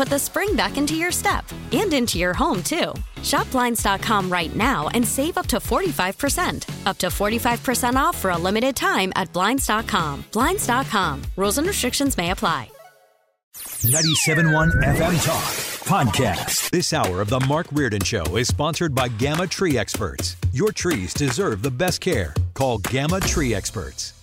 put the spring back into your step and into your home, too. Shop Blinds.com right now and save up to 45%. Up to 45% off for a limited time at Blinds.com. Blinds.com. Rules and restrictions may apply. 97.1 FM Talk Podcast. This hour of The Mark Reardon Show is sponsored by Gamma Tree Experts. Your trees deserve the best care. Call Gamma Tree Experts.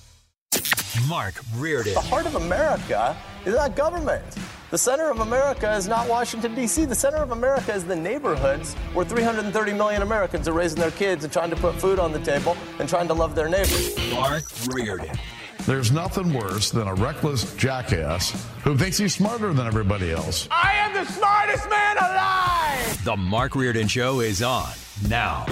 Mark Reardon. The heart of America is not government. The center of America is not Washington, D.C. The center of America is the neighborhoods where 330 million Americans are raising their kids and trying to put food on the table and trying to love their neighbors. Mark Reardon. There's nothing worse than a reckless jackass who thinks he's smarter than everybody else. I am the smartest man alive! The Mark Reardon Show is on now.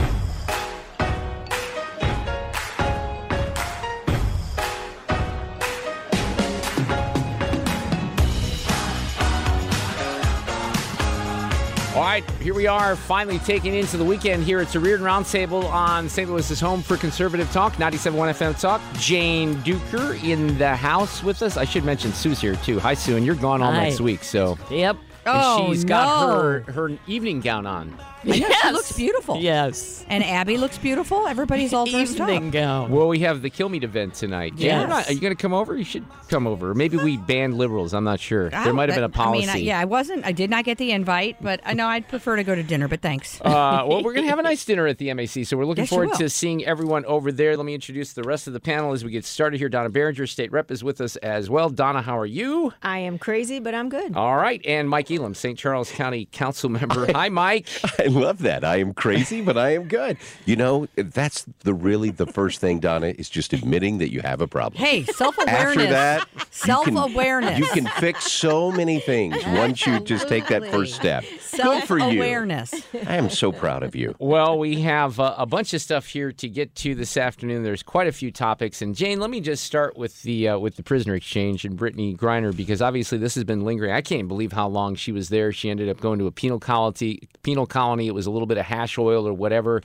Right, here we are, finally taking into the weekend here. It's a Reardon Roundtable on St. Louis's home for conservative talk, 97.1 FM Talk. Jane Dueker in the house with us. I should mention Sue's here too. Hi, Sue, and you're gone all Hi. next week, so. Yep. And Oh, she's got her her evening gown on. I know, she looks beautiful. Yes. And Abby looks beautiful. Everybody's all dressed up. Evening gown. Well, we have the Kilmeade event tonight. Yeah. Yes. you're not- are you going to come over? You should come over. Maybe we ban liberals. I'm not sure. I There might have been a that- I mean, policy. I- yeah, I wasn't. I did not get the invite, but I know I'd prefer to go to dinner. But thanks. Uh, well, we're going to have a nice dinner at the MAC, so we're looking Yes, forward to seeing everyone over there. Let me introduce the rest of the panel as we get started here. Donna Baringer, State Rep, is with us as well. Donna, how are you? I am crazy, but I'm good. All right, and Mike Elam, St. Charles County Council member. Hi, Mike. I love that. I am crazy, but I am good. You know, that's the really the first thing, Donna, is just admitting that you have a problem. Hey, self awareness. After that, self awareness. You can fix so many things once you just take that first step. Good for Self you. awareness. I am so proud of you. Well, we have uh, a bunch of stuff here to get to this afternoon. There's quite a few topics, and Jane, let me just start with the uh, with the prisoner exchange and Brittney Griner because obviously this has been lingering. I can't believe how long she was there. She ended up going to a penal colony. Penal colony. It was a little bit of hash oil or whatever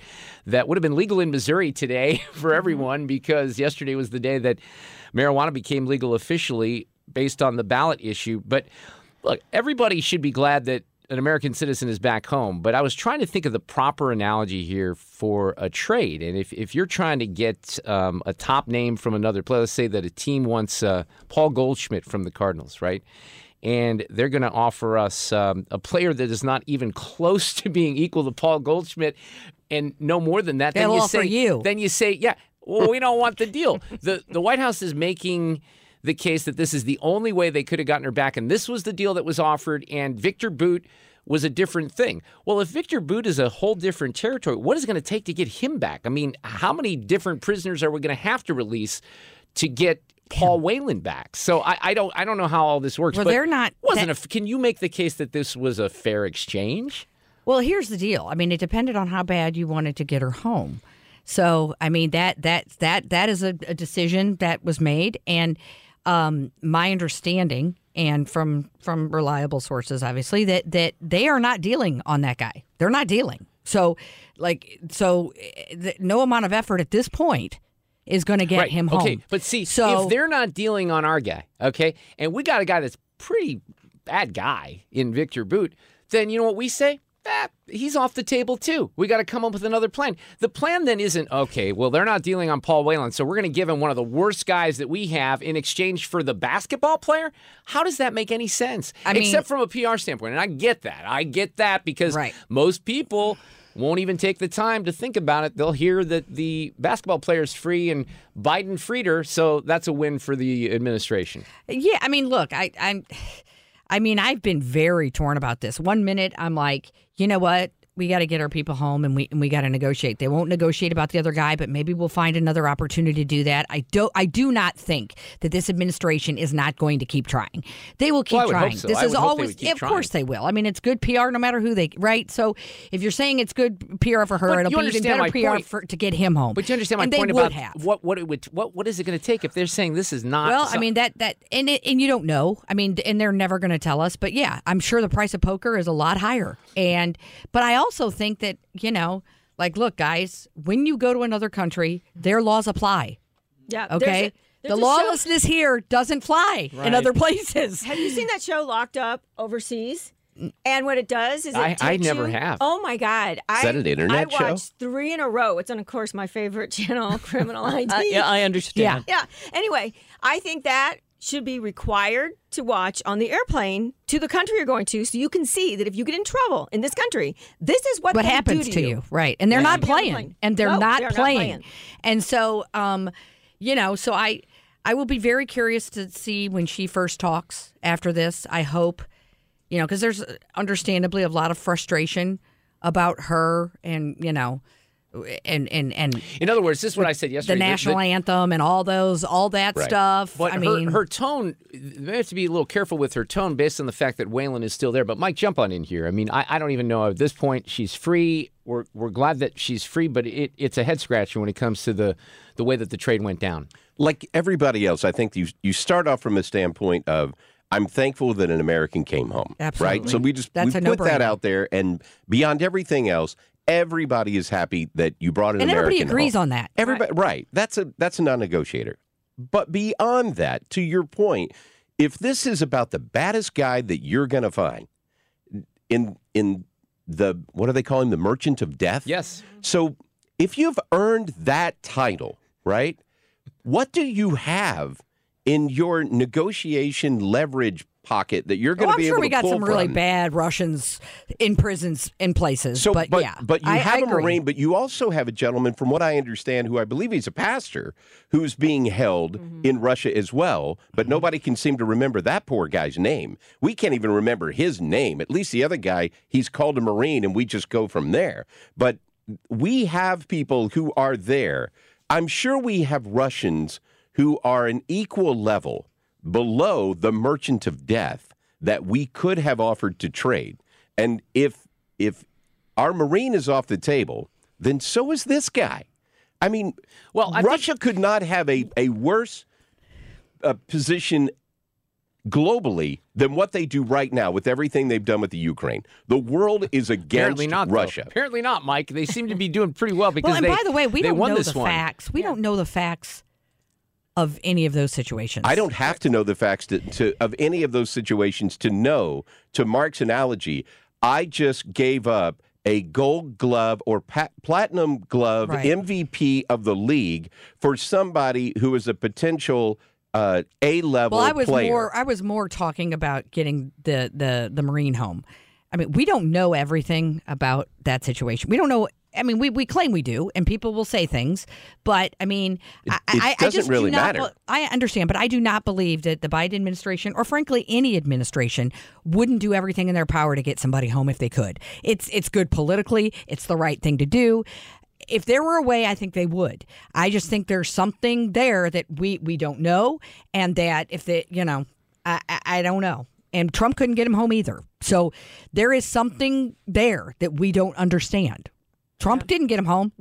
that would have been legal in Missouri today for everyone because yesterday was the day that marijuana became legal officially based on the ballot issue. But look, everybody should be glad that an American citizen is back home. But I was trying to think of the proper analogy here for a trade. And if, if you're trying to get um, a top name from another player, let's say that a team wants uh, Paul Goldschmidt from the Cardinals, right? And they're going to offer us um, a player that is not even close to being equal to Paul Goldschmidt, and no more than that. They'll then you offer say, you. Then you say, yeah, well, we don't want the deal. the The White House is making the case that this is the only way they could have gotten her back, and this was the deal that was offered, and Viktor Bout was a different thing. Well, if Viktor Bout is a whole different territory, what is it going to take to get him back? I mean, how many different prisoners are we going to have to release to get Paul Whelan back? So I, I don't I don't know how all this works. Well, but they're not- Wasn't that- a? Can you make the case that this was a fair exchange? Well, here's the deal. I mean, it depended on how bad you wanted to get her home. So, I mean, that that that that is a, a decision that was made, and um, my understanding, and from from reliable sources, obviously, that that they are not dealing on that guy. They're not dealing. So, like, so eh, no amount of effort at this point is going to get right. him home. Okay, but see, So- if they're not dealing on our guy, okay, and we got a guy that's pretty bad guy in Viktor Bout, then you know what we say? Eh, he's off the table too. We got to come up with another plan. The plan then isn't okay. Well, they're not dealing on Paul Whelan, so we're going to give him one of the worst guys that we have in exchange for the basketball player. How does that make any sense? I mean- Except from a PR standpoint, and I get that. I get that because Right. most people won't even take the time to think about it. They'll hear that the basketball player is free and Biden freed her, so that's a win for the administration. Yeah, I mean, look, I, I'm, I mean, I've been very torn about this. One minute, I'm like, you know what? We got to get our people home, and we and we got to negotiate. They won't negotiate about the other guy, but maybe we'll find another opportunity to do that. I do. I do not think that this administration is not going to keep trying. They will keep Well, I would hope trying. so. This is would hope they always, of trying. course, they will. I mean, it's good PR no matter who they right. So if you're saying it's good PR for her, But it'll be even better PR point. for, to get him home. But you understand my and point about have. what what it would what what is it going to take if they're saying this is not Well, I mean that that and it, and you don't know. I mean, and they're never going to tell us. But yeah, I'm sure the price of poker is a lot higher. And but I also think that you know, like, look, guys, when you go to another country, their laws apply. Yeah. there's Okay, a- there's the a show- lawlessness here doesn't fly in other places. Have you seen that show Locked Up Overseas? And what it does is it I- I takes never you- have. Oh my god! I, that an internet I show? watched three in a row. It's on, of course, my favorite channel, Criminal ID. Uh, yeah, I understand. Yeah. Yeah. Anyway, I think that should be required to watch on the airplane to the country you're going to, so you can see that if you get in trouble in this country, this is what what they do happens to, you. you, right? And they're Yeah. not playing, and they're, No, not, they're not playing. playing. And so, um, you know, so I, I will be very curious to see when she first talks after this. I hope, you know, because there's understandably a lot of frustration about her, and you know, and and and in other words, this is what I said yesterday. the national anthem and all those, all that Right. stuff. But I her, mean, her tone, they have to be a little careful with her tone based on the fact that Whelan is still there. But Mike, jump on in here. I mean, I, I don't even know at this point she's free. We're, we're glad that she's free, but it, it's a head scratcher when it comes to the, the way that the trade went down. like everybody else, I think you you start off from a standpoint of I'm thankful that an American came home. Absolutely. Right. So we just That's we put that no-brainer. out there, and beyond everything else, everybody is happy that you brought an and American everybody agrees home. on that. Everybody, right. That's a that's a non-negotiator. But beyond that, to your point, if this is about the baddest guy that you're going to find in in the what do they call him, the Merchant of Death? Yes. So if you've earned that title, right? What do you have in your negotiation leverage pocket that you're going to Oh, to I'm sure we got pull some really bad Russians in prisons in places. So, but, yeah, but you I, have I a agree. Marine, but you also have a gentleman, from what I understand, who I believe he's a pastor, who's being held Mm-hmm. in Russia as well. But nobody can seem to remember that poor guy's name. We can't even remember his name. At least the other guy, he's called a Marine, and we just go from there. But we have people who are there. I'm sure we have Russians who are an equal level below the merchant of death that we could have offered to trade. And if if our Marine is off the table, then so is this guy. I mean, Well, I Russia could not have a, a worse uh, position globally than what they do right now with everything they've done with the Ukraine. The world is against Apparently not, though. Russia. Apparently not, Mike. They seem to be doing pretty well because Well, and they, by the way, we don't know this the one. facts. We don't know the facts of any of those situations. I don't have to know the facts to, to of any of those situations to know. To Mark's analogy, I just gave up a Gold Glove or pa- Platinum Glove Right. MVP of the league for somebody who is a potential uh, A level Well, I was player. more. I was more talking about getting the the the Marine home. I mean, we don't know everything about that situation. We don't know. I mean, we, we claim we do, and people will say things, but I mean, I, it I, I doesn't just do really not matter. I understand, but I do not believe that the Biden administration, or frankly any administration, wouldn't do everything in their power to get somebody home if they could. It's it's good politically. It's the right thing to do. If there were a way, I think they would. I just think there's something there that we we don't know, and that if they, you know, I I, I don't know. And Trump couldn't get him home either. So there is something there that we don't understand. Trump didn't get him home.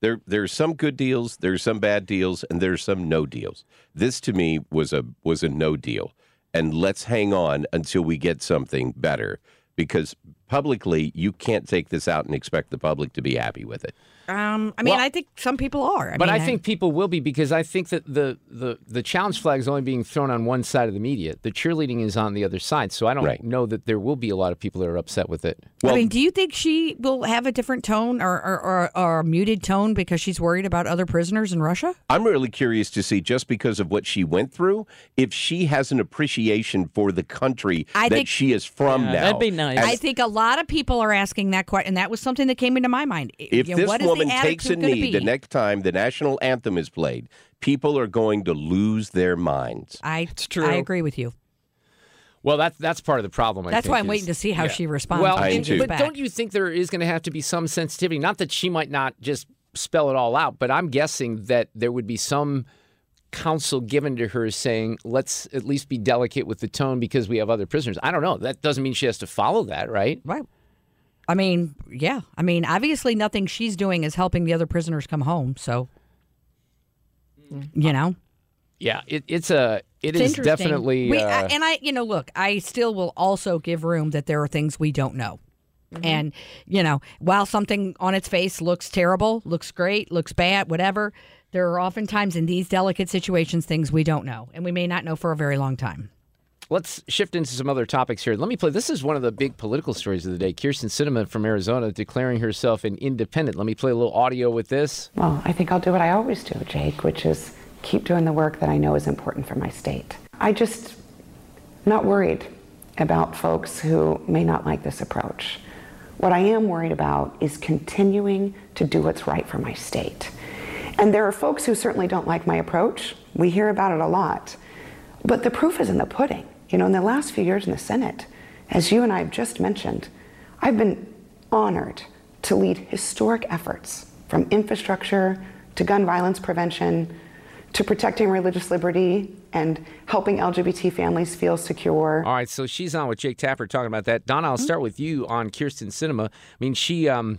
There, there's some good deals, there's some bad deals, and there's some no deals. This to me was a was a no deal, and let's hang on until we get something better. Because publicly, you can't take this out and expect the public to be happy with it. Um, I mean, Well- I think some people are. I but mean, I think people will be because I think that the, the, the challenge flag is only being thrown on one side of the media. The cheerleading is on the other side. So I don't Right. know that there will be a lot of people that are upset with it. I mean, do you think she will have a different tone or, or, or, or a muted tone because she's worried about other prisoners in Russia? I'm really curious to see, just because of what she went through, if she has an appreciation for the country I that think- she is from now. And I think a lot of people are asking that question, and that was something that came into my mind. if You know, this what is the woman takes a attitude gonna knee the next time the national anthem is played, people are going to lose their minds. I, it's true. I agree with you. Well, that's that's part of the problem. I That's think, why I'm is- wation to see how yeah. she responds Well, when I she am gets too. but don't you think there is going to have to be some sensitivity? Not that she might not just spell it all out, but I'm guessing that there would be some counsel given to her saying, "Let's at least be delicate with the tone because we have other prisoners." I don't know. That doesn't mean she has to follow that, right? Right. I mean, yeah. I mean, obviously, nothing she's doing is helping the other prisoners come home. So, you know, Yeah, it, it's a it it's is definitely. We, uh, I, and I, you know, look, I still will also give room that there are things we don't know. Mm-hmm. And, you know, while something on its face looks terrible, looks great, looks bad, whatever, there are oftentimes in these delicate situations things we don't know. And we may not know for a very long time. Let's shift into some other topics here. Let me play. This is one of the big political stories of the day. Kyrsten Sinema from Arizona declaring herself an independent. Let me play a little audio with this. Well, I think I'll do what I always do, Jake, which is keep doing the work that I know is important for my state. I just not worried about folks who may not like this approach. What I am worried about is continuing to do what's right for my state. And there are folks who certainly don't like my approach. We hear about it a lot. But the proof is in the pudding. You know, in the last few years in the Senate, as you and I have just mentioned, I've been honored to lead historic efforts from infrastructure to gun violence prevention to protecting religious liberty and helping LGBT families feel secure. All right, so she's on with Jake Tapper talking about that. Donna, I'll start with you on Kyrsten Sinema. I mean, she um,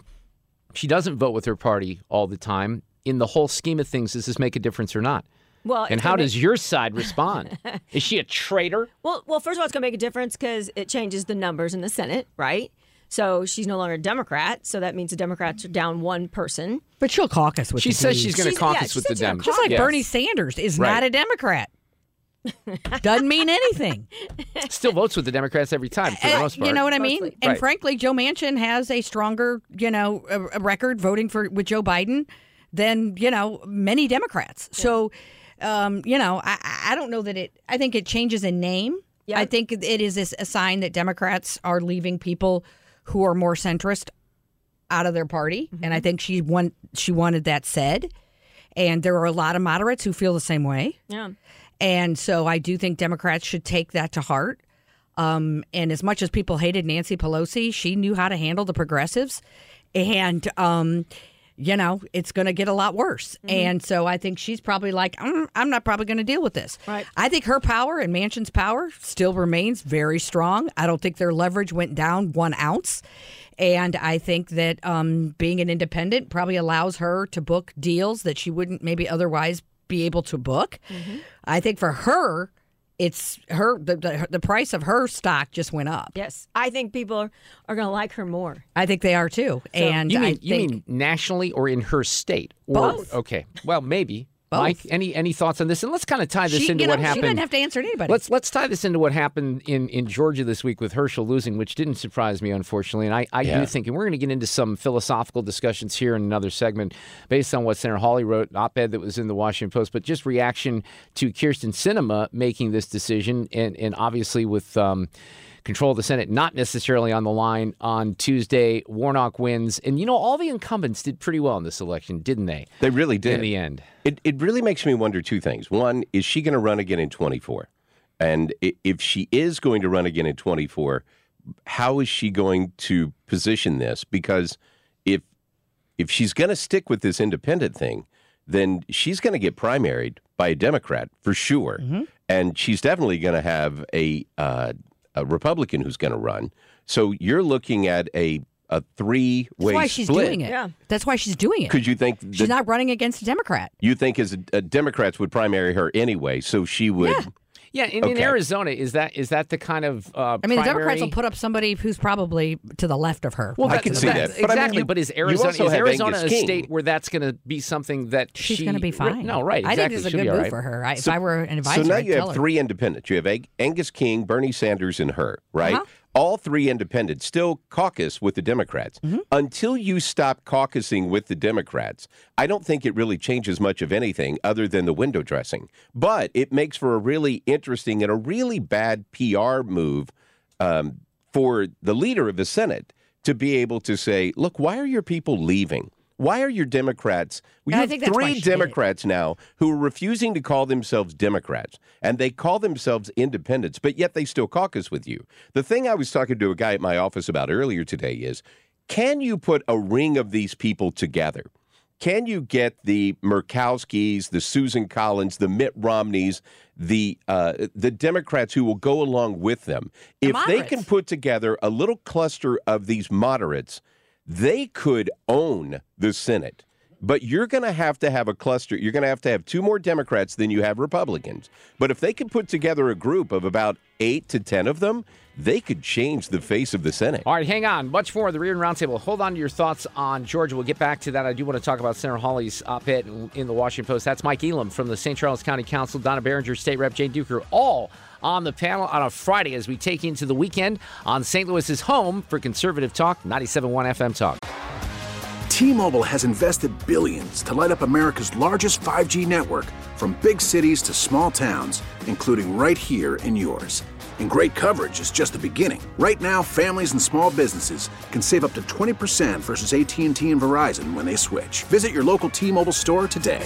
she doesn't vote with her party all the time. In the whole scheme of things, does this make a difference or not? Well, and how gonna does your side respond? Is she a traitor? Well, well, first of all, it's going to make a difference because it changes the numbers in the Senate, right? So she's no longer a Democrat, so that means the Democrats are down one person. But she'll caucus with She the says Dems. she's going to She's- yeah, caucus with the said Dems. Just like Yes. Bernie Sanders is Right. not a Democrat. Doesn't mean anything. Still votes with the Democrats every time for the Uh, most part. You know what I mean? And Right. frankly, Joe Manchin has a stronger, you know, a, a record voting for with Joe Biden than you know many Democrats. So, um, you know, I, I don't know that it. I think it changes in name. I think it is a sign that Democrats are leaving people who are more centrist out of their party, and I think she want she wanted that said. And there are a lot of moderates who feel the same way. Yeah. And so I do think Democrats should take that to heart. Um, and as much as people hated Nancy Pelosi, she knew how to handle the progressives. And, um, you know, it's going to get a lot worse. And so I think she's probably like, "Mm, I'm not probably going to deal with this. Right. I think her power and Manchin's power still remains very strong. I don't think their leverage went down one ounce. And I think that um, being an independent probably allows her to book deals that she wouldn't maybe otherwise be able to book. I think for her, it's her the, the the price of her stock just went up. Yes, I think people are, are going to like her more. I think they are too. and you mean, I you think mean nationally or in her state? Or, Both. Okay. Well, maybe. Both. Mike, any any thoughts on this? And let's kind of tie this she, into you know, what happened. She didn't have to answer to anybody. Let's let's tie this into what happened in, in Georgia this week with Herschel losing, which didn't surprise me, unfortunately. And I, I Yeah. do think, and we're going to get into some philosophical discussions here in another segment based on what Senator Hawley wrote, an op-ed that was in the Washington Post, but just reaction to Kyrsten Sinema making this decision, and and obviously with. Um, Control of the Senate, not necessarily on the line on Tuesday. Warnock wins. And, you know, all the incumbents did pretty well in this election, didn't they? They really did. In the end. It, it really makes me wonder two things. One, is she going to run again in 24? And if she is going to run again in 24, how is she going to position this? Because if if she's going to stick with this independent thing, then she's going to get primaried by a Democrat for sure, and she's definitely going to have a uh, a Republican who's going to run. So you're looking at a a three That's way why she's split. doing it. Yeah. That's why she's doing it. Because you think she's not running against a Democrat. you think as a, a Democrats would primary her anyway, so she would. Yeah, in, in Okay. Arizona, is that is that the kind of uh, I mean, the Democrats will put up somebody who's probably to the left of her. Well, I can see that. But I mean, exactly. you- but is Arizona is Arizona Angus a King. state where that's going to be something that She's she going to be fine. No, right? I Exactly. think it's a good be move right. for her. I, So- if I were an advisor, So now I'd you have her. three independents. You have Ag- Angus King, Bernie Sanders, and her, right? Uh-huh. All three independents still caucus with the Democrats. Mm-hmm. Until you stop caucusing with the Democrats, I don't think it really changes much of anything other than the window dressing. But it makes for a really interesting and a really bad PR move um, for the leader of the Senate to be able to say, look, why are your people leaving? Why are your Democrats? We And have think that's why three. Democrats now who are refusing to call themselves Democrats, and they call themselves independents, but yet they still caucus with you. The thing I was talking to a guy at my office about earlier today is can you put a ring of these people together? Can you get the Murkowskis, the Susan Collins, the Mitt Romneys, the uh, the Democrats who will go along with them? if they can put together a little cluster of these moderates, they could own the Senate. But you're going to have to have a cluster. You're going to have to have two more Democrats than you have Republicans. But if they could put together a group of about eight to 10 of them, they could change the face of the Senate. All right, hang on. Much more of the Reardon Roundtable. Hold on to your thoughts on Georgia. We'll get back to that. I do want to talk about Senator Hawley's op-ed in, in the Washington Post. That's Mike Elam from the St. Charles County Council, Donna Baringer, State Rep Jane Dueker, all on the panel on a Friday as we take into the weekend on St. Louis's home for conservative talk, 97.1 FM Talk. T-Mobile has invested billions to light up America's largest 5G network from big cities to small towns, including right here in yours. And great coverage is just the beginning. Right now, families and small businesses can save up to 20% versus AT&T and Verizon when they switch. Visit your local T-Mobile store today.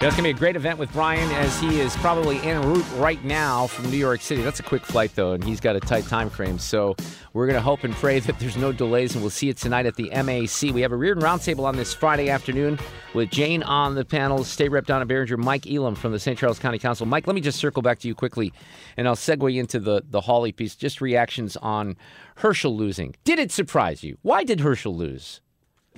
That's going to be a great event with Brian as he is probably en route right now from New York City. That's a quick flight, though, and he's got a tight time frame. So we're going to hope and pray that there's no delays, and we'll see it tonight at the MAC. We have a Reardon Roundtable on this Friday afternoon with Jane on the panel, State Rep Donna Baringer, Mike Elam from the St. Charles County Council. Mike, let me just circle back to you quickly, and I'll segue into the, the Hawley piece. Just reactions on Herschel losing. Did it surprise you? Why did Herschel lose?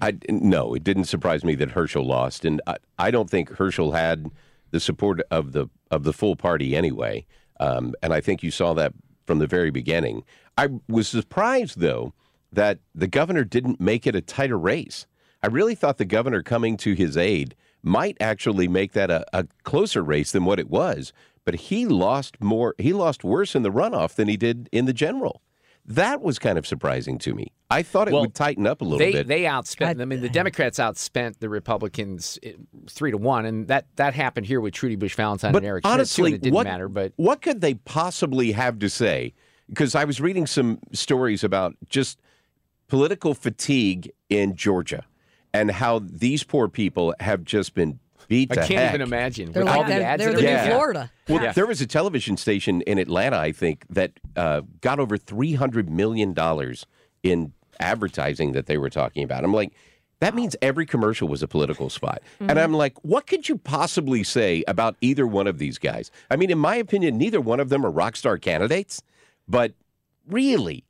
I no, it didn't surprise me that Herschel lost, and I, I don't think Herschel had the support of the of the full party anyway. Um, and I think you saw that from the very beginning. I was surprised though that the governor didn't make it a tighter race. I really thought the governor coming to his aid might actually make that a, a closer race than what it was. But he lost more. He lost worse in the runoff than he did in the general. That was kind of surprising to me. I thought it Well, would tighten up a little they, bit. They outspent them. I mean, the Democrats outspent the Republicans eh, three to one, and that, that happened here with Trudy Bush Valentine But and Eric Schmitt, too, honestly, and it didn't what, matter. But what could they possibly have to say? Because I was reading some stories about just political fatigue in Georgia and how these poor people have just been beat I can't heck. even imagine. They're With all like the they're, ads they're that the are- new Yeah. Florida. Well, Yeah. there was a television station in Atlanta, I think, that uh, got over three hundred million dollars in advertising that they were talking about. I'm like, that means every commercial was a political spot, and I'm like, what could you possibly say about either one of these guys? I mean, in my opinion, neither one of them are rock star candidates, but really.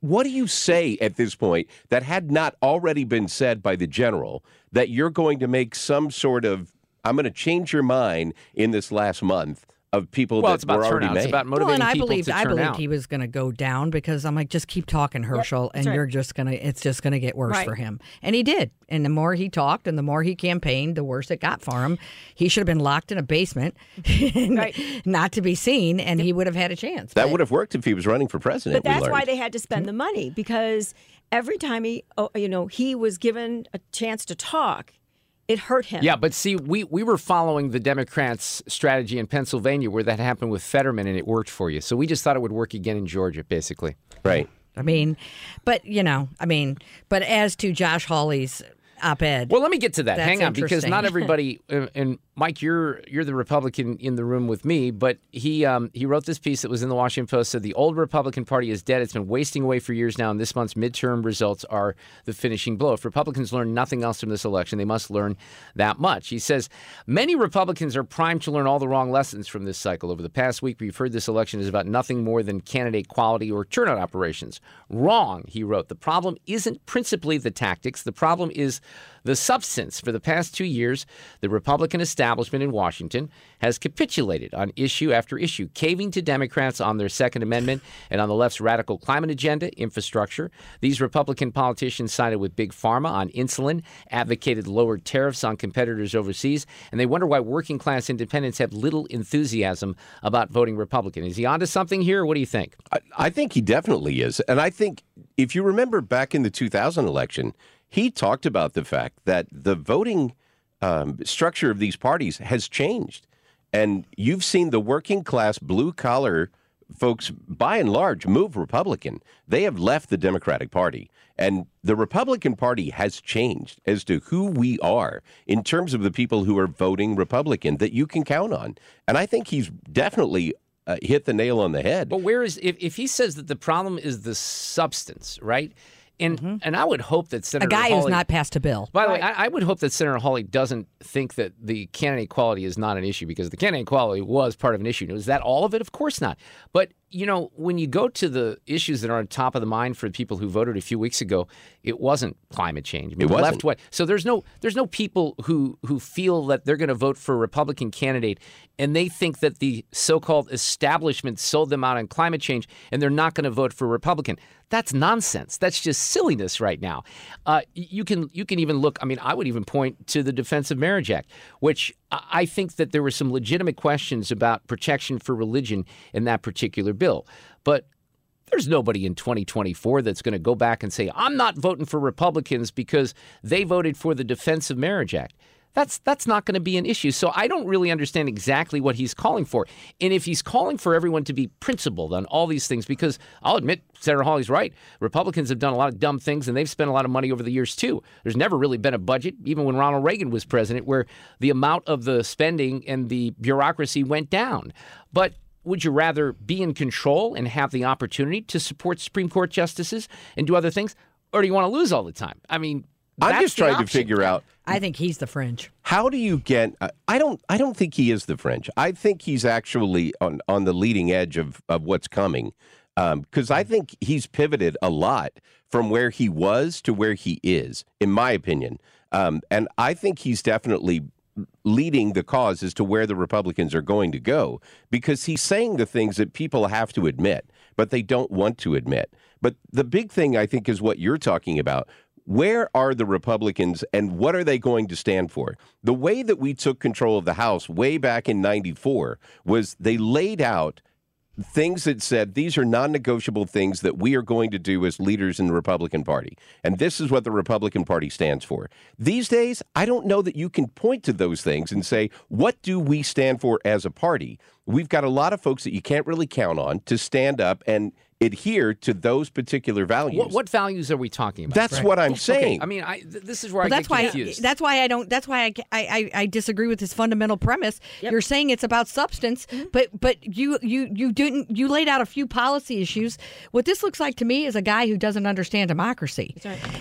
Wh- What do you say at this point that had not already been said by the general that you're going to make some sort of I'm going to change your mind in this last month of people Well, that it's about were already turnout. made. It's about Well, motivating and I people believed to I turn believed out. he was going to go down because I'm like, just keep talking, Herschel, and right. you're just gonna, it's just going to get worse Right. for him. And he did. And the more he talked, and the more he campaigned, the worse it got for him. He should have been locked in a basement, Right. not to be seen, and he would have had a chance. that But- would have worked if he was running for president. But that's why they had to spend the money because every time he, oh, you know, he was given a chance to talk, it hurt him. Yeah, but see, we, we were following the Democrats' strategy in Pennsylvania where that happened with Fetterman and it worked for you. So we just thought it would work again in Georgia, basically. right. I mean, but you know, I mean, but as to Josh Hawley's op-ed, Well, let me get to that. That's Hang on, because not everybody. and- Mike, you're you're the Republican in the room with me, but he um, he wrote this piece that was in the Washington Post. Said the old Republican Party is dead. It's been wasting away for years now, and this month's midterm results are the finishing blow. If Republicans learn nothing else from this election, they must learn that much. He says many Republicans are primed to learn all the wrong lessons from this cycle. Over the past week, we've heard this election is about nothing more than candidate quality or turnout operations. Wrong, he wrote. The problem isn't principally the tactics. The problem is the substance. For the past two years, the Republican establishment in Washington has capitulated on issue after issue, caving to Democrats on their Second Amendment and on the left's radical climate agenda, infrastructure. These Republican politicians sided with Big Pharma on insulin, advocated lower tariffs on competitors overseas, and they wonder why working class independents have little enthusiasm about voting Republican. Is he onto something here, what do you think? I, I think he definitely is. And I think if you remember back in the 2000 election, he talked about the fact that the voting um, structure of these parties has changed. And you've seen the working class, blue collar folks, by and large, move Republican. They have left the Democratic Party. And the Republican Party has changed as to who we are in terms of the people who are voting Republican that you can count on. And I think he's definitely uh, hit the nail on the head. But where is if, if he says that the problem is the substance, right? And mm-hmm. and I would hope that Senator a guy who's not passed a bill. By the way, I, I would hope that Senator Hawley doesn't think that the candidate quality is not an issue because the candidate quality was part of an issue. Was that all of it? Of course not. But you know, when you go to the issues that are on top of the mind for the people who voted a few weeks ago, it wasn't climate change. I mean, It wasn't. left what? So there's no there's no people who who feel that they're going to vote for a Republican candidate and they think that the so-called establishment sold them out on climate change and they're not going to vote for a Republican. That's nonsense. That's just silliness right now. Uh, you can you can even look. I mean, I would even point to the Defense of Marriage Act, which I think that there were some legitimate questions about protection for religion in that particular bill, but. There's nobody in 2024 that's going to go back and say, I'm not voting for Republicans because they voted for the Defense of Marriage Act. That's that's not going to be an issue. So I don't really understand exactly what he's calling for. And if he's calling for everyone to be principled on all these things, because I'll admit Senator Hawley's right. Republicans have done a lot of dumb things and they've spent a lot of money over the years too. There's never really been a budget, even when Ronald Reagan was president, where the amount of the spending and the bureaucracy went down. But would you rather be in control and have the opportunity to support Supreme Court justices and do other things, or do you want to lose all the time? I mean, I'm just the trying to figure out I think he's the French. How do you get? I- I don't. I don't think he is the French. I think he's actually on on the leading edge of of what's coming, because I think he's pivoted a lot from where he was to where he is, in my opinion. Um, and I think he's definitely leading the cause as to where the Republicans are going to go because he's saying the things that people have to admit, but they don't want to admit. But the big thing I think is what you're talking about. Where are the Republicans and what are they going to stand for? The way that we took control of the House way back in 94 was they laid out things that said these are non negotiable things that we are going to do as leaders in the Republican Party. And this is what the Republican Party stands for. These days, I don't know that you can point to those things and say, what do we stand for as a party? We've got a lot of folks that you can't really count on to stand up and adhere to those particular values. What, what values are we talking about? That's what I'm saying. Okay, I mean, I, th- this is where Well, I that's get why confused. that's why I don't that's why I, I, I- I disagree with this fundamental premise. You're saying it's about substance, Mm-hmm. but but you you you didn't you laid out a few policy issues. What this looks like to me is a guy who doesn't understand democracy,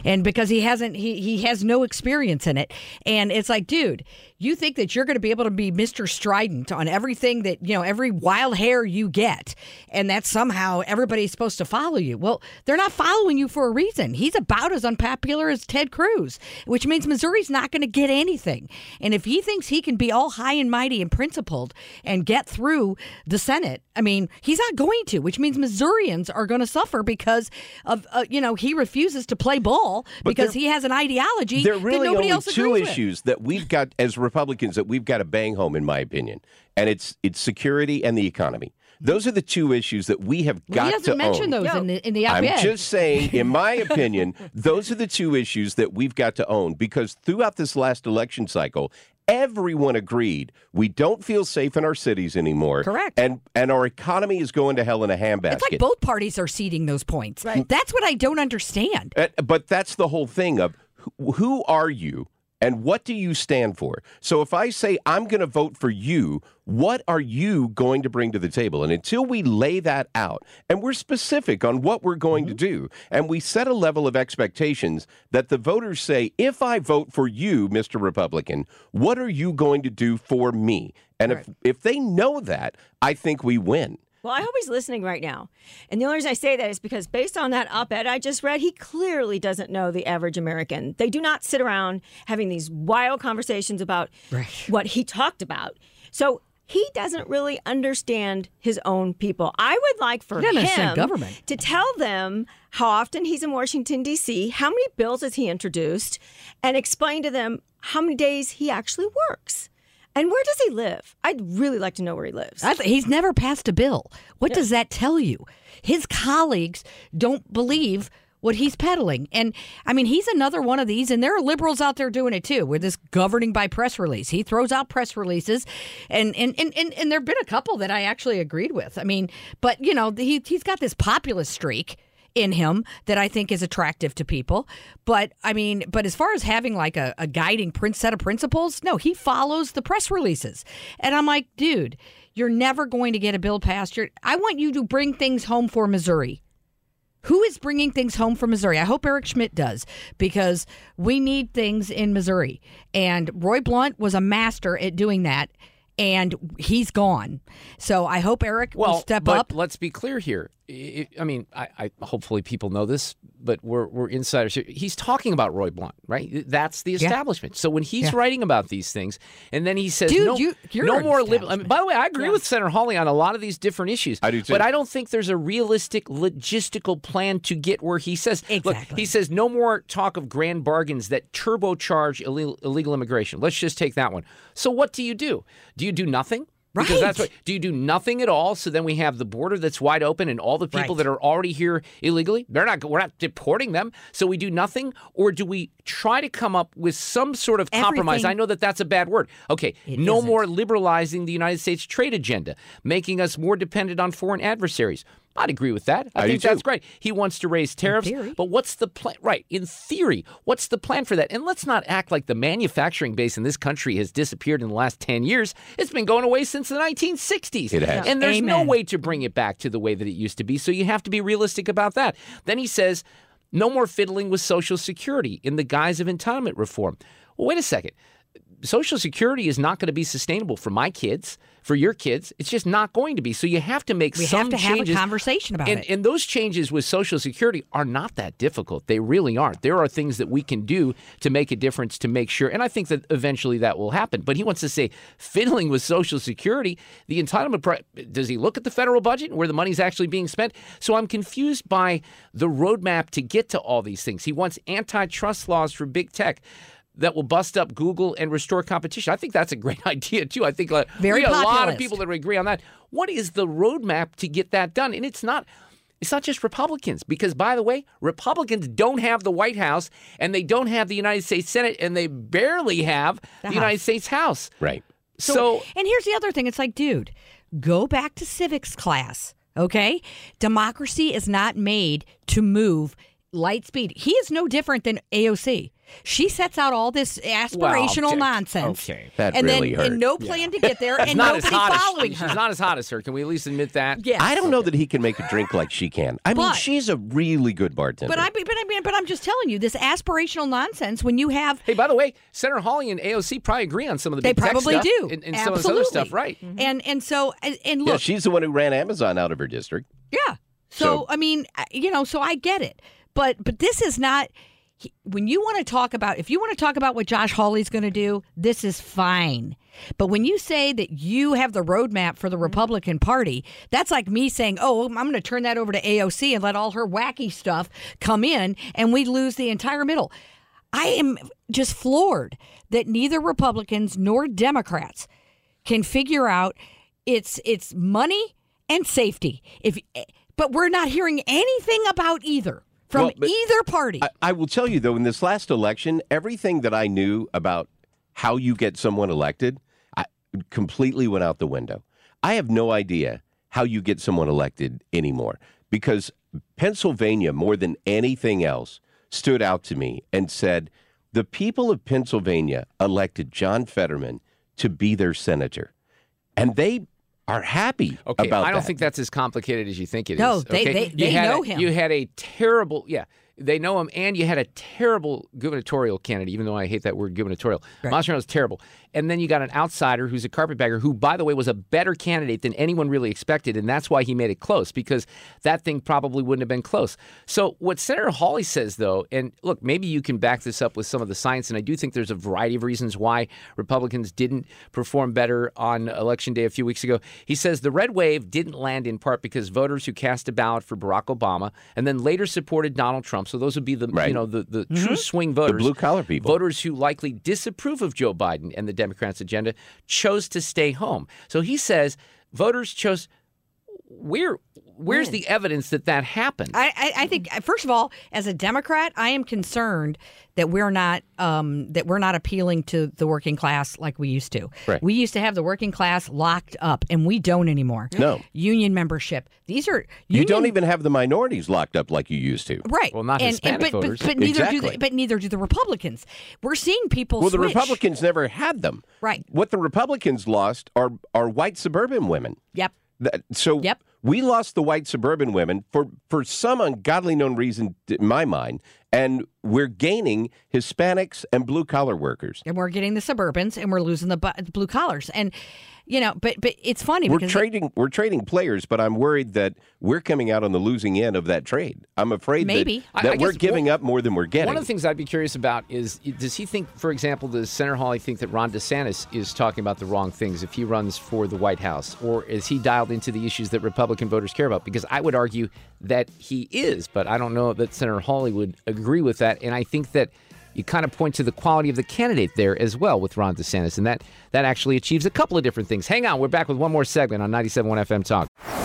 and because he hasn't he he has no experience in it, and it's like, dude, you think that you're going to be able to be Mr. Strident on everything that you know every wild hair you get, and that somehow everybody's supposed to follow you. Well, they're not following you for a reason. He's about as unpopular as Ted Cruz, which means Missouri's not going to get anything. And if he thinks he can be all high and mighty and principled and get through the Senate, I mean, he's not going to, which means Missourians are going to suffer because of, uh, you know, he refuses to play ball But because there- he has an ideology There are that really nobody only else two agrees with. issues that we've got as Republicans that we've got to bang home, in my opinion, and it's it's security and the economy. Those are the two issues that we have Well, got to. he doesn't to mention own. those in the in the I'm just saying, in my opinion, those are the two issues that we've got to own because throughout this last election cycle, everyone agreed we don't feel safe in our cities anymore. Correct. And and our economy is going to hell in a handbasket. It's like both parties are ceding those points. That's what I don't understand. Uh, But that's the whole thing of who, who are you and what do you stand for? So if I say I'm going to vote for you, what are you going to bring to the table? And until we lay that out and we're specific on what we're going to mm-hmm. do and we set a level of expectations that the voters say, if I vote for you, Mr. Republican, what are you going to do for me? And if if they know that, I think we win. Well, I hope he's listening right now. And the only reason I say that is because based on that op ed I just read, he clearly doesn't know the average American. They do not sit around having these wild conversations about what he talked about. So he doesn't really understand his own people. I would like for him government. to tell them how often he's in Washington, D.C., how many bills has he introduced, and explain to them how many days he actually works. And where does he live? I'd really like to know where he lives. Th- he's never passed a bill. What does that tell you? His colleagues don't believe what he's peddling. And I mean, he's another one of these, and there are liberals out there doing it too, with this governing by press release. He throws out press releases, and and, and, and, and there have been a couple that I actually agreed with. I mean, but you know, he, he's got this populist streak in him that I think is attractive to people. But I mean, but as far as having like a, a guiding set of principles, no, he follows the press releases. And I'm like, dude, you're never going to get a bill passed. You're, I want you to bring things home for Missouri. Who is bringing things home for Missouri? I hope Eric Schmitt does because we need things in Missouri. And Roy Blunt was a master at doing that, and he's gone. So I hope Eric will step but up. let's be clear here. I I mean, I, I hopefully people know this, but we're we're insiders here. He's talking about Roy Blunt, right? That's the Yeah. establishment. So when he's Yeah. writing about these things, and then he says, Dude, "No, you- you're no more liberal." I mean, by the way, I agree with Senator Hawley on a lot of these different issues. I do too. But I don't think there's a realistic logistical plan to get where he says. Look, he says no more talk of grand bargains that turbocharge illegal, illegal immigration. Let's just take that one. So what do you do? Do you do nothing? Because that's what. Do you do nothing at all? So then we have the border that's wide open, and all the people Right. that are already here illegally, they're not. We're not deporting them. So we do nothing, or do we try to come up with some sort of compromise? I know that that's a bad word. Okay, It no isn't. more liberalizing the United States trade agenda, making us more dependent on foreign adversaries. I'd agree with that. I, I think that's too. great. He wants to raise tariffs, but what's the plan? Right, in theory, what's the plan for that? And let's not act like the manufacturing base in this country has disappeared in the last 10 years. It's been going away since the 1960s. It has. And there's no way to bring it back to the way that it used to be. So you have to be realistic about that. Then he says, no more fiddling with Social Security in the guise of entitlement reform. Well, wait a second. Social Security is not going to be sustainable for my kids, for your kids. It's just not going to be. So you have to make we some have to have a conversation about and, it. and those changes with Social Security are not that difficult. They really aren't. There are things that we can do to make a difference to make sure. And I think that eventually that will happen. But he wants to say fiddling with Social Security, the entitlement. Does he look at the federal budget and where the money's actually being spent? So I'm confused by the roadmap to get to all these things. He wants antitrust laws for big tech. That will bust up Google and restore competition. I think that's a great idea too. I think uh, Very we got a lot of people that agree on that. What is the roadmap to get that done? And it's not it's not just Republicans, because by the way, Republicans don't have the White House and they don't have the United States Senate and they barely have the, The United States House. Right. So, and here's the other thing. It's like, dude, go back to civics class. Okay? Democracy is not made to move light speed. He is no different than AOC. She sets out all this aspirational okay. nonsense. Okay. That and really then hurt. and no plan to get there and not as nobody hot as- following her. She's not as hot as her. Can we at least admit that? Yes. I don't know that he can make a drink like she can. I mean, she's a really good bartender. But I, but I mean, but I'm just telling you, this aspirational nonsense. When you have, Hey, by the way, Senator Hawley and AOC probably agree on some of the they big tech probably stuff do, and, and some of this other Absolutely. stuff, right? Mm-hmm. And and so and, and yeah, look, she's the one who ran Amazon out of her district. Yeah. So, So- I mean, you know, so I get it. But but this is not he- when you want to talk about if you want to talk about what Josh Hawley's going to do, this is fine. But when you say that you have the roadmap for the mm-hmm. Republican Party, that's like me saying, "Oh, I'm going to turn that over to AOC and let all her wacky stuff come in, and we lose the entire middle." I am just floored that neither Republicans nor Democrats can figure out it's it's money and safety. If eh, but we're not hearing anything about either from Well, either party. I, I will tell you though, in this last election, everything that I knew about how you get someone elected, I completely went out the window. I have no idea how you get someone elected anymore because Pennsylvania, more than anything else, stood out to me and said, the people of Pennsylvania elected John Fetterman to be their senator. And they are happy Okay, about I don't that. think that's as complicated as you think it is. No, they- okay? they- You they had know a, him. You had a terrible, yeah, they know him, and you had a terrible gubernatorial candidate. Even though I hate that word gubernatorial, right. was terrible. And then you got an outsider who's a carpetbagger, who, by the way, was a better candidate than anyone really expected, and that's why he made it close because that thing probably wouldn't have been close. So what Senator Hawley says, though, and look, maybe you can back this up with some of the science, and I do think there's a variety of reasons why Republicans didn't perform better on election day a few weeks ago. He says the red wave didn't land in part because voters who cast a ballot for Barack Obama and then later supported Donald Trump, so those would be the you know the, the mm-hmm. true swing voters, the blue collar people. voters who likely disapprove of Joe Biden and the Democrats' agenda, chose to stay home. So he says voters chose. Where where's the evidence that that happened? I, I, I think first of all, as a Democrat, I am concerned that we're not um, that we're not appealing to the working class like we used to. Right. We used to have the working class locked up, and we don't anymore. No. union membership. These are you don't even have the minorities locked up like you used to. Right. Well, not and, Hispanic and, but, voters. But, but neither do Exactly. the, but neither do the Republicans. We're seeing people Well, the. Republicans never had them. Right. What the Republicans lost are are white suburban women. Yep. That, so Yep. we lost the white suburban women for for some ungodly known reason in my mind, and we're gaining Hispanics and blue collar workers. And we're getting the suburbans, and we're losing the bu- blue collars. And you know, but but it's funny We're because trading we're trading players, but I'm worried that we're coming out on the losing end of that trade. I'm afraid Maybe. that, that I we're giving one- up more than we're getting. One of the things I'd be curious about is does he think, for example, does Senator Hawley think that Ron DeSantis is talking about the wrong things if he runs for the White House? Or is he dialed into the issues that Republican voters care about? Because I would argue that he is, but I don't know that Senator Hawley would agree with that. And I think that you kind of point to the quality of the candidate there as well with Ron DeSantis. And that, that actually achieves a couple of different things. Hang on, we're back with one more segment on 97.1 FM Talk.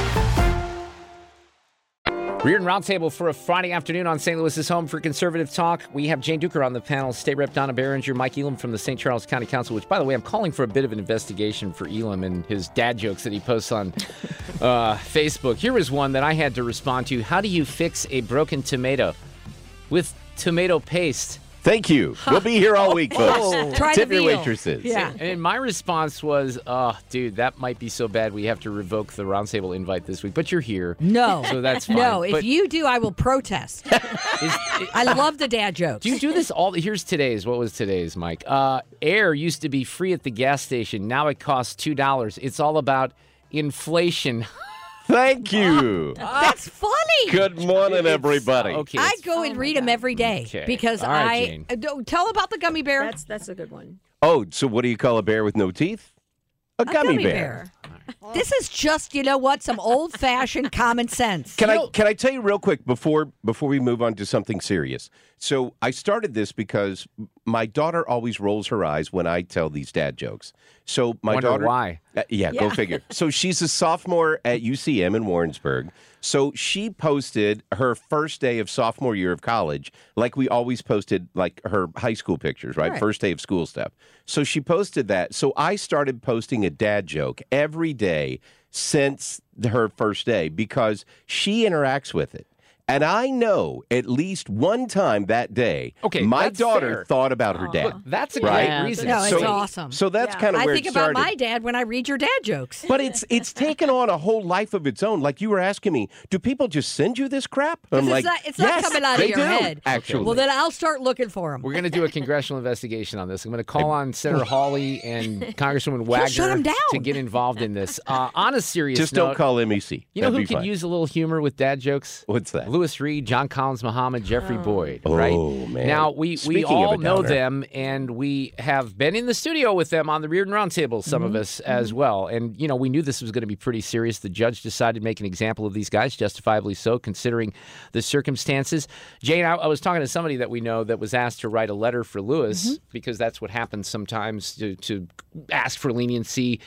Reardon Roundtable for a Friday afternoon on St. Louis's home for conservative talk. We have Jane Dueker on the panel, State Rep Donna Baringer, Mike Elam from the St. Charles County Council, which, by the way, I'm calling for a bit of an investigation for Elam and his dad jokes that he posts on uh, Facebook. Here was one that I had to respond to. How do you fix a broken tomato? With tomato paste. Thank you. We'll be here all week, folks. Oh. Try Tip your waitresses. Yeah. And my response was, oh, dude, that might be so bad we have to revoke the roundtable invite this week. But you're here. No. So that's fine. No, if But you do, I will protest. is- I love the dad jokes. Do you do this all? Here's today's. What was today's, Mike? Uh, air used to be free at the gas station. Now it costs two dollars. It's all about inflation. Thank you. That's funny. Good morning, everybody. Okay. I it's- go and read them every day Okay. because All right, I Jane. Don't- tell about the gummy bear. That's that's a good one. Oh, so what do you call a bear with no teeth? A gummy, bear. This is just, you know what, some old fashioned common sense. Can I can I tell you real quick before before we move on to something serious? So I started this because my daughter always rolls her eyes when I tell these dad jokes. So my Wonder daughter, why. Uh, yeah, go figure. So she's a sophomore at UCM in Warrensburg. So she posted her first day of sophomore year of college, like we always posted like her high school pictures, right? Right. First day of school stuff. So she posted that. So I started posting a dad joke every day since her first day because she interacts with it. And I know at least one time that day, Okay, my daughter fair. thought about her dad. But that's a right? great reason. No, it's so, awesome. So that's kind of I where think it about my dad when I read your dad jokes. But it's it's taken on a whole life of its own. Like you were asking me, do people just send you this crap? I'm it's like, not, it's not yes, coming out of your do, head. Actually, Well, then I'll start looking for them. We're going to do a congressional investigation on this. I'm going to call on Senator Hawley and Congresswoman He'll shut Wagner down. to get involved in this. Uh, on a serious just note, don't call MEC. You know That'd who be could fine. use a little humor with dad jokes? What's that? Lewis Reed, John Collins, Muhammad, Jeffrey Boyd. Oh, right? man. Now we we Speaking of all know them, and we have been in the studio with them on the Reardon Roundtable. Some Mm-hmm. of us as well, and you know we knew this was going to be pretty serious. The judge decided to make an example of these guys, justifiably so, considering the circumstances. Jane, I, I was talking to somebody that we know that was asked to write a letter for Lewis Mm-hmm. because that's what happens sometimes to, to ask for leniency.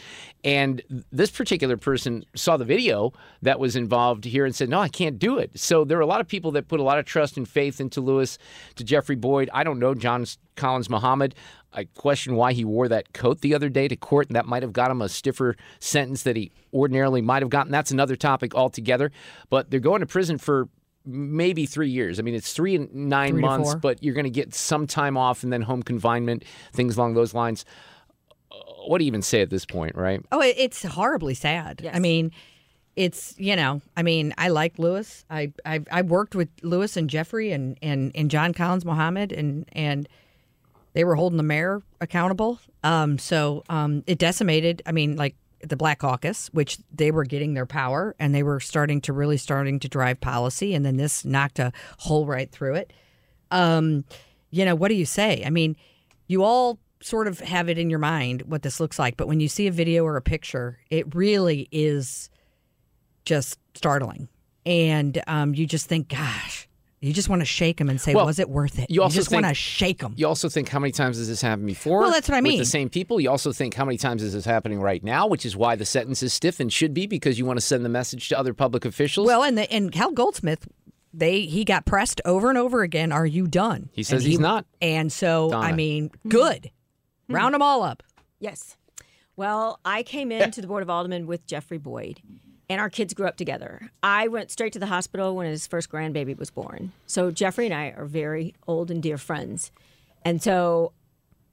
And this particular person saw the video that was involved here and said, No, I can't do it. So there are a lot of people that put a lot of trust and faith into Lewis, to Jeffrey Boyd. I don't know John Collins Muhammad. I question why he wore that coat the other day to court, and that might have got him a stiffer sentence that he ordinarily might have gotten. That's another topic altogether. But they're going to prison for maybe three years. I mean, it's three and nine Three months, but you're going to get some time off and then home confinement, things along those lines. Uh, What do you even say at this point, right? Oh, it's horribly sad. I mean, it's you know, I mean, I like Lewis. I I, I worked with Lewis and Jeffrey and, and, and John Collins Muhammad and and they were holding the mayor accountable. Um, so um, it decimated. I mean, like the Black Caucus, which they were getting their power and they were starting to really starting to drive policy, and then this knocked a hole right through it. Um, you know, what do you say? I mean, you all sort of have it in your mind what this looks like, but when you see a video or a picture, it really is just startling. And um, you just think, gosh, you just want to shake them and say, Well, was it worth it? you also just want to think- shake them. You also think how many times has this happened before? Well, that's what I With mean. the same people. You also think how many times is this happening right now, which is why the sentence is stiff and should be because you want to send the message to other public officials. Well, and the, and Hal Goldsmith, they he got pressed over and over again. Are you done? He says And he's not. And so I mean, good. Round them all up. Yes. Well, I came into the Board of Aldermen with Jeffrey Boyd, and our kids grew up together. I went straight to the hospital when his first grandbaby was born. So Jeffrey and I are very old and dear friends. And so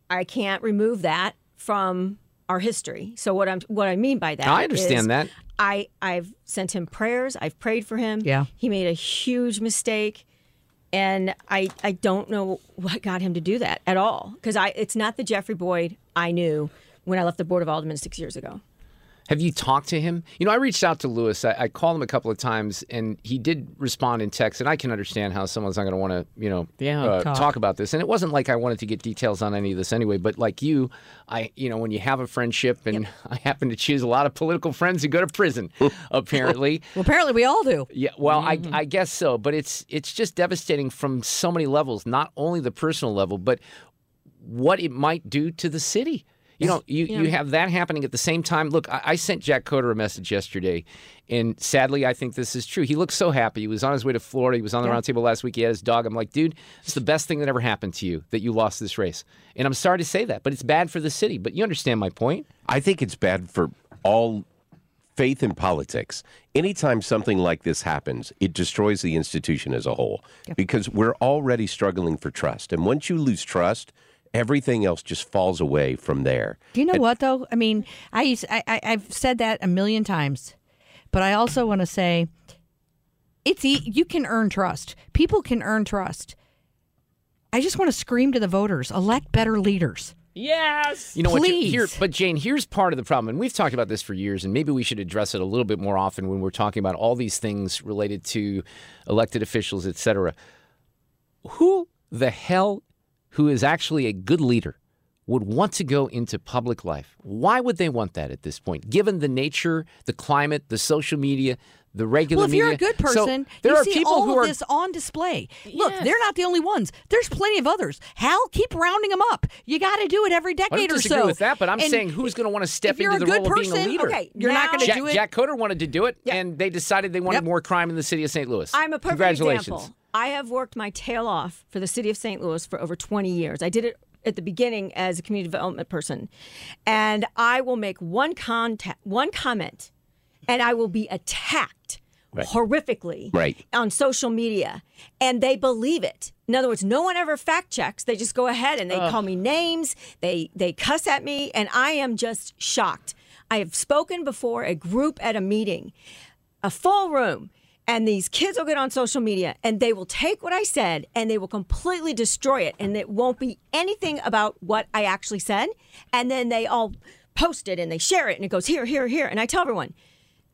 I can't remove that from our history. So what I'm what I mean by that I understand is that. I I've sent him prayers. I've prayed for him. Yeah. He made a huge mistake. And I, I don't know what got him to do that at all because I it's not the Jeffrey Boyd I knew when I left the Board of Aldermen six years ago. Have you talked to him? You know, I reached out to Lewis. I, I called him a couple of times, and he did respond in text. And I can understand how someone's not going to want to, you know, Yeah, uh, talk. talk. about this. And it wasn't like I wanted to get details on any of this anyway. But like you, I, you know, when you have a friendship, and I happen to choose a lot of political friends who go to prison, apparently. Well, apparently we all do. Yeah, well, I, I guess so, but it's it's just devastating from so many levels. Not only the personal level, but what it might do to the city. You know, you, Yeah. you have that happening at the same time. Look, I, I sent Jack Coatar a message yesterday, and sadly, I think this is true. He looked so happy. He was on his way to Florida. He was on the Yeah. roundtable last week. He had his dog. I'm like, dude, it's the best thing that ever happened to you that you lost this race. And I'm sorry to say that, but it's bad for the city. But you understand my point. I think it's bad for all faith in politics. Anytime something like this happens, it destroys the institution as a whole because we're already struggling for trust. And once you lose trust, everything else just falls away from there. Do you know what though? I mean, I used I, I I've said that a million times, but I also want to say, it's e- you can earn trust. People can earn trust. I just want to scream to the voters: elect better leaders. Yes. You know what? Please. Here, but Jane, here's part of the problem, and we've talked about this for years, and maybe we should address it a little bit more often when we're talking about all these things related to elected officials, et cetera. Who the hell, who is actually a good leader, would want to go into public life. Why would they want that at this point? Given the nature, the climate, the social media, the regular well, if media. you're a good So person, there you are see people all who of are this on display. Look, they're not the only ones. There's plenty of others. Hal, keep rounding them up. You got to do it every I don't decade or disagree so. with that, but I'm And saying who's going to want to step if into the good role of being a leader? okay, you're not going to do it. Jack Coatar wanted to do it, and they decided they wanted Yep. more crime in the city of St. Louis. I'm a perfect Congratulations. example. I have worked my tail off for the city of St. Louis for over 20 years. I did it at the beginning as a community development person, and I will make one contact, one comment, and I will be attacked Right. horrifically Right. on social media, and they believe it. In other words, no one ever fact checks. They just go ahead and they Ugh. call me names. They they cuss at me, and I am just shocked. I have spoken before a group at a meeting, a full room, and these kids will get on social media and they will take what I said and they will completely destroy it, and it won't be anything about what I actually said. And then they all post it and they share it, and it goes here, here, here. And I tell everyone,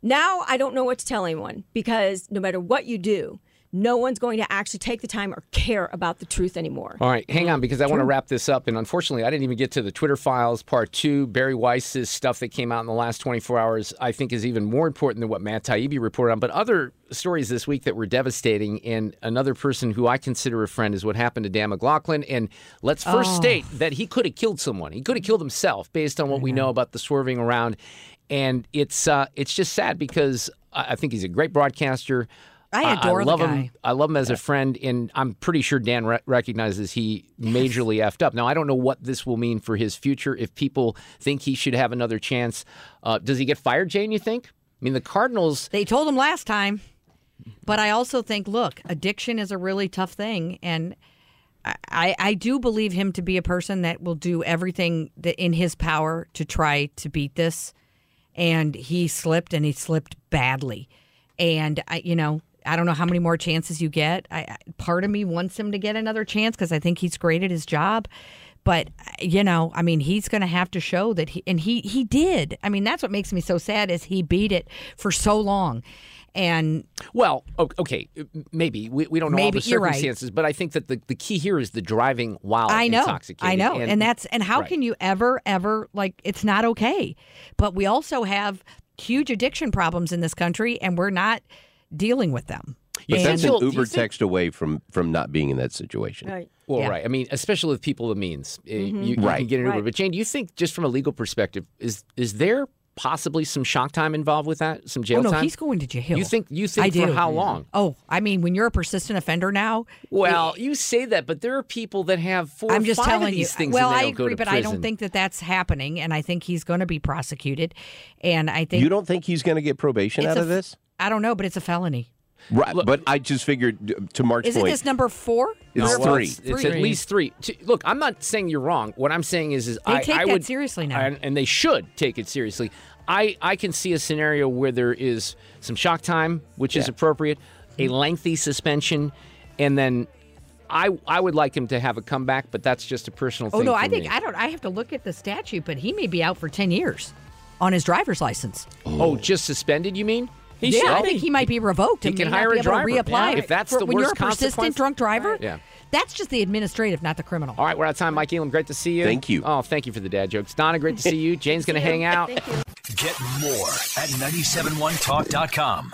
now I don't know what to tell anyone because no matter what you do, no one's going to actually take the time or care about the truth anymore. All right, hang on because I want to wrap this up. And unfortunately, I didn't even get to the Twitter files part two. Bari Weiss's stuff that came out in the last 24 hours, I think, is even more important than what Matt Taibbi reported on. But other stories this week that were devastating, and another person who I consider a friend is what happened to Dan McLaughlin. And let's first Oh. state that he could have killed someone. He could have killed himself based on what we know about the swerving around. And it's uh, it's just sad because I think he's a great broadcaster. I adore I love him. I love him as a friend, and I'm pretty sure Dan re- recognizes he majorly effed up. Now, I don't know what this will mean for his future. If people think he should have another chance, uh, does he get fired, Jane? You think? I mean, the Cardinals. They told him last time. But I also think, look, addiction is a really tough thing, and I, I do believe him to be a person that will do everything that in his power to try to beat this. And he slipped, and he slipped badly. And I, you know, I don't know how many more chances you get. I, part of me wants him to get another chance because I think he's great at his job. But you know, I mean, he's going to have to show that he and he he did. I mean, that's what makes me so sad is he beat it for so long. And Well, okay, maybe we, we don't know all the you're right. circumstances, but I think that the, the key here is the driving while I know, intoxicated. I know, and, that's and how right. can you ever, ever like it's not okay. But we also have huge addiction problems in this country, and we're not dealing with them. But And- that's an Uber text away from from not being in that situation. Right. Well, Yeah. right. I mean, especially with people of means, Uh, Mm-hmm. you, you Right. can get an Uber. Right. But Jane, do you think, just from a legal perspective, is is there possibly some shock time involved with that? Some jail oh no, time? he's going to jail. You think? You think I for do. how long? Oh, I mean, when you're a persistent offender now. Well, you say that, but there are people that have 4 I'm just five telling of these you. things. well, I agree, to but I don't think that that's happening, and I think he's going to be prosecuted. And I think You don't think he's going to get probation out a of this? I don't know, but it's a felony. Right, but I just figured to Mark's Isn't point. this number four? It's No, well, three. It's, it's at least three. Look, I'm not saying you're wrong. What I'm saying is, is They I, take I that would seriously now. and, and they should take it seriously. I, I can see a scenario where there is some shock time, which is appropriate, a lengthy suspension, and then I I would like him to have a comeback, but that's just a personal Oh no, for I think me. I don't. I have to look at the statute, but he may be out for ten years on his driver's license. Oh, just suspended? You mean? He yeah, should. I think he might be revoked. He and can hire a able driver. reapply. Yeah. If that's for, the when you're a worst persistent drunk driver. Yeah. That's just the administrative, not the criminal. All right, we're out of time. Mike Elam, great to see you. Thank you. Oh, thank you for the dad jokes. Donna, great to see you. Jane's going to hang out. Get more at 971talk.com.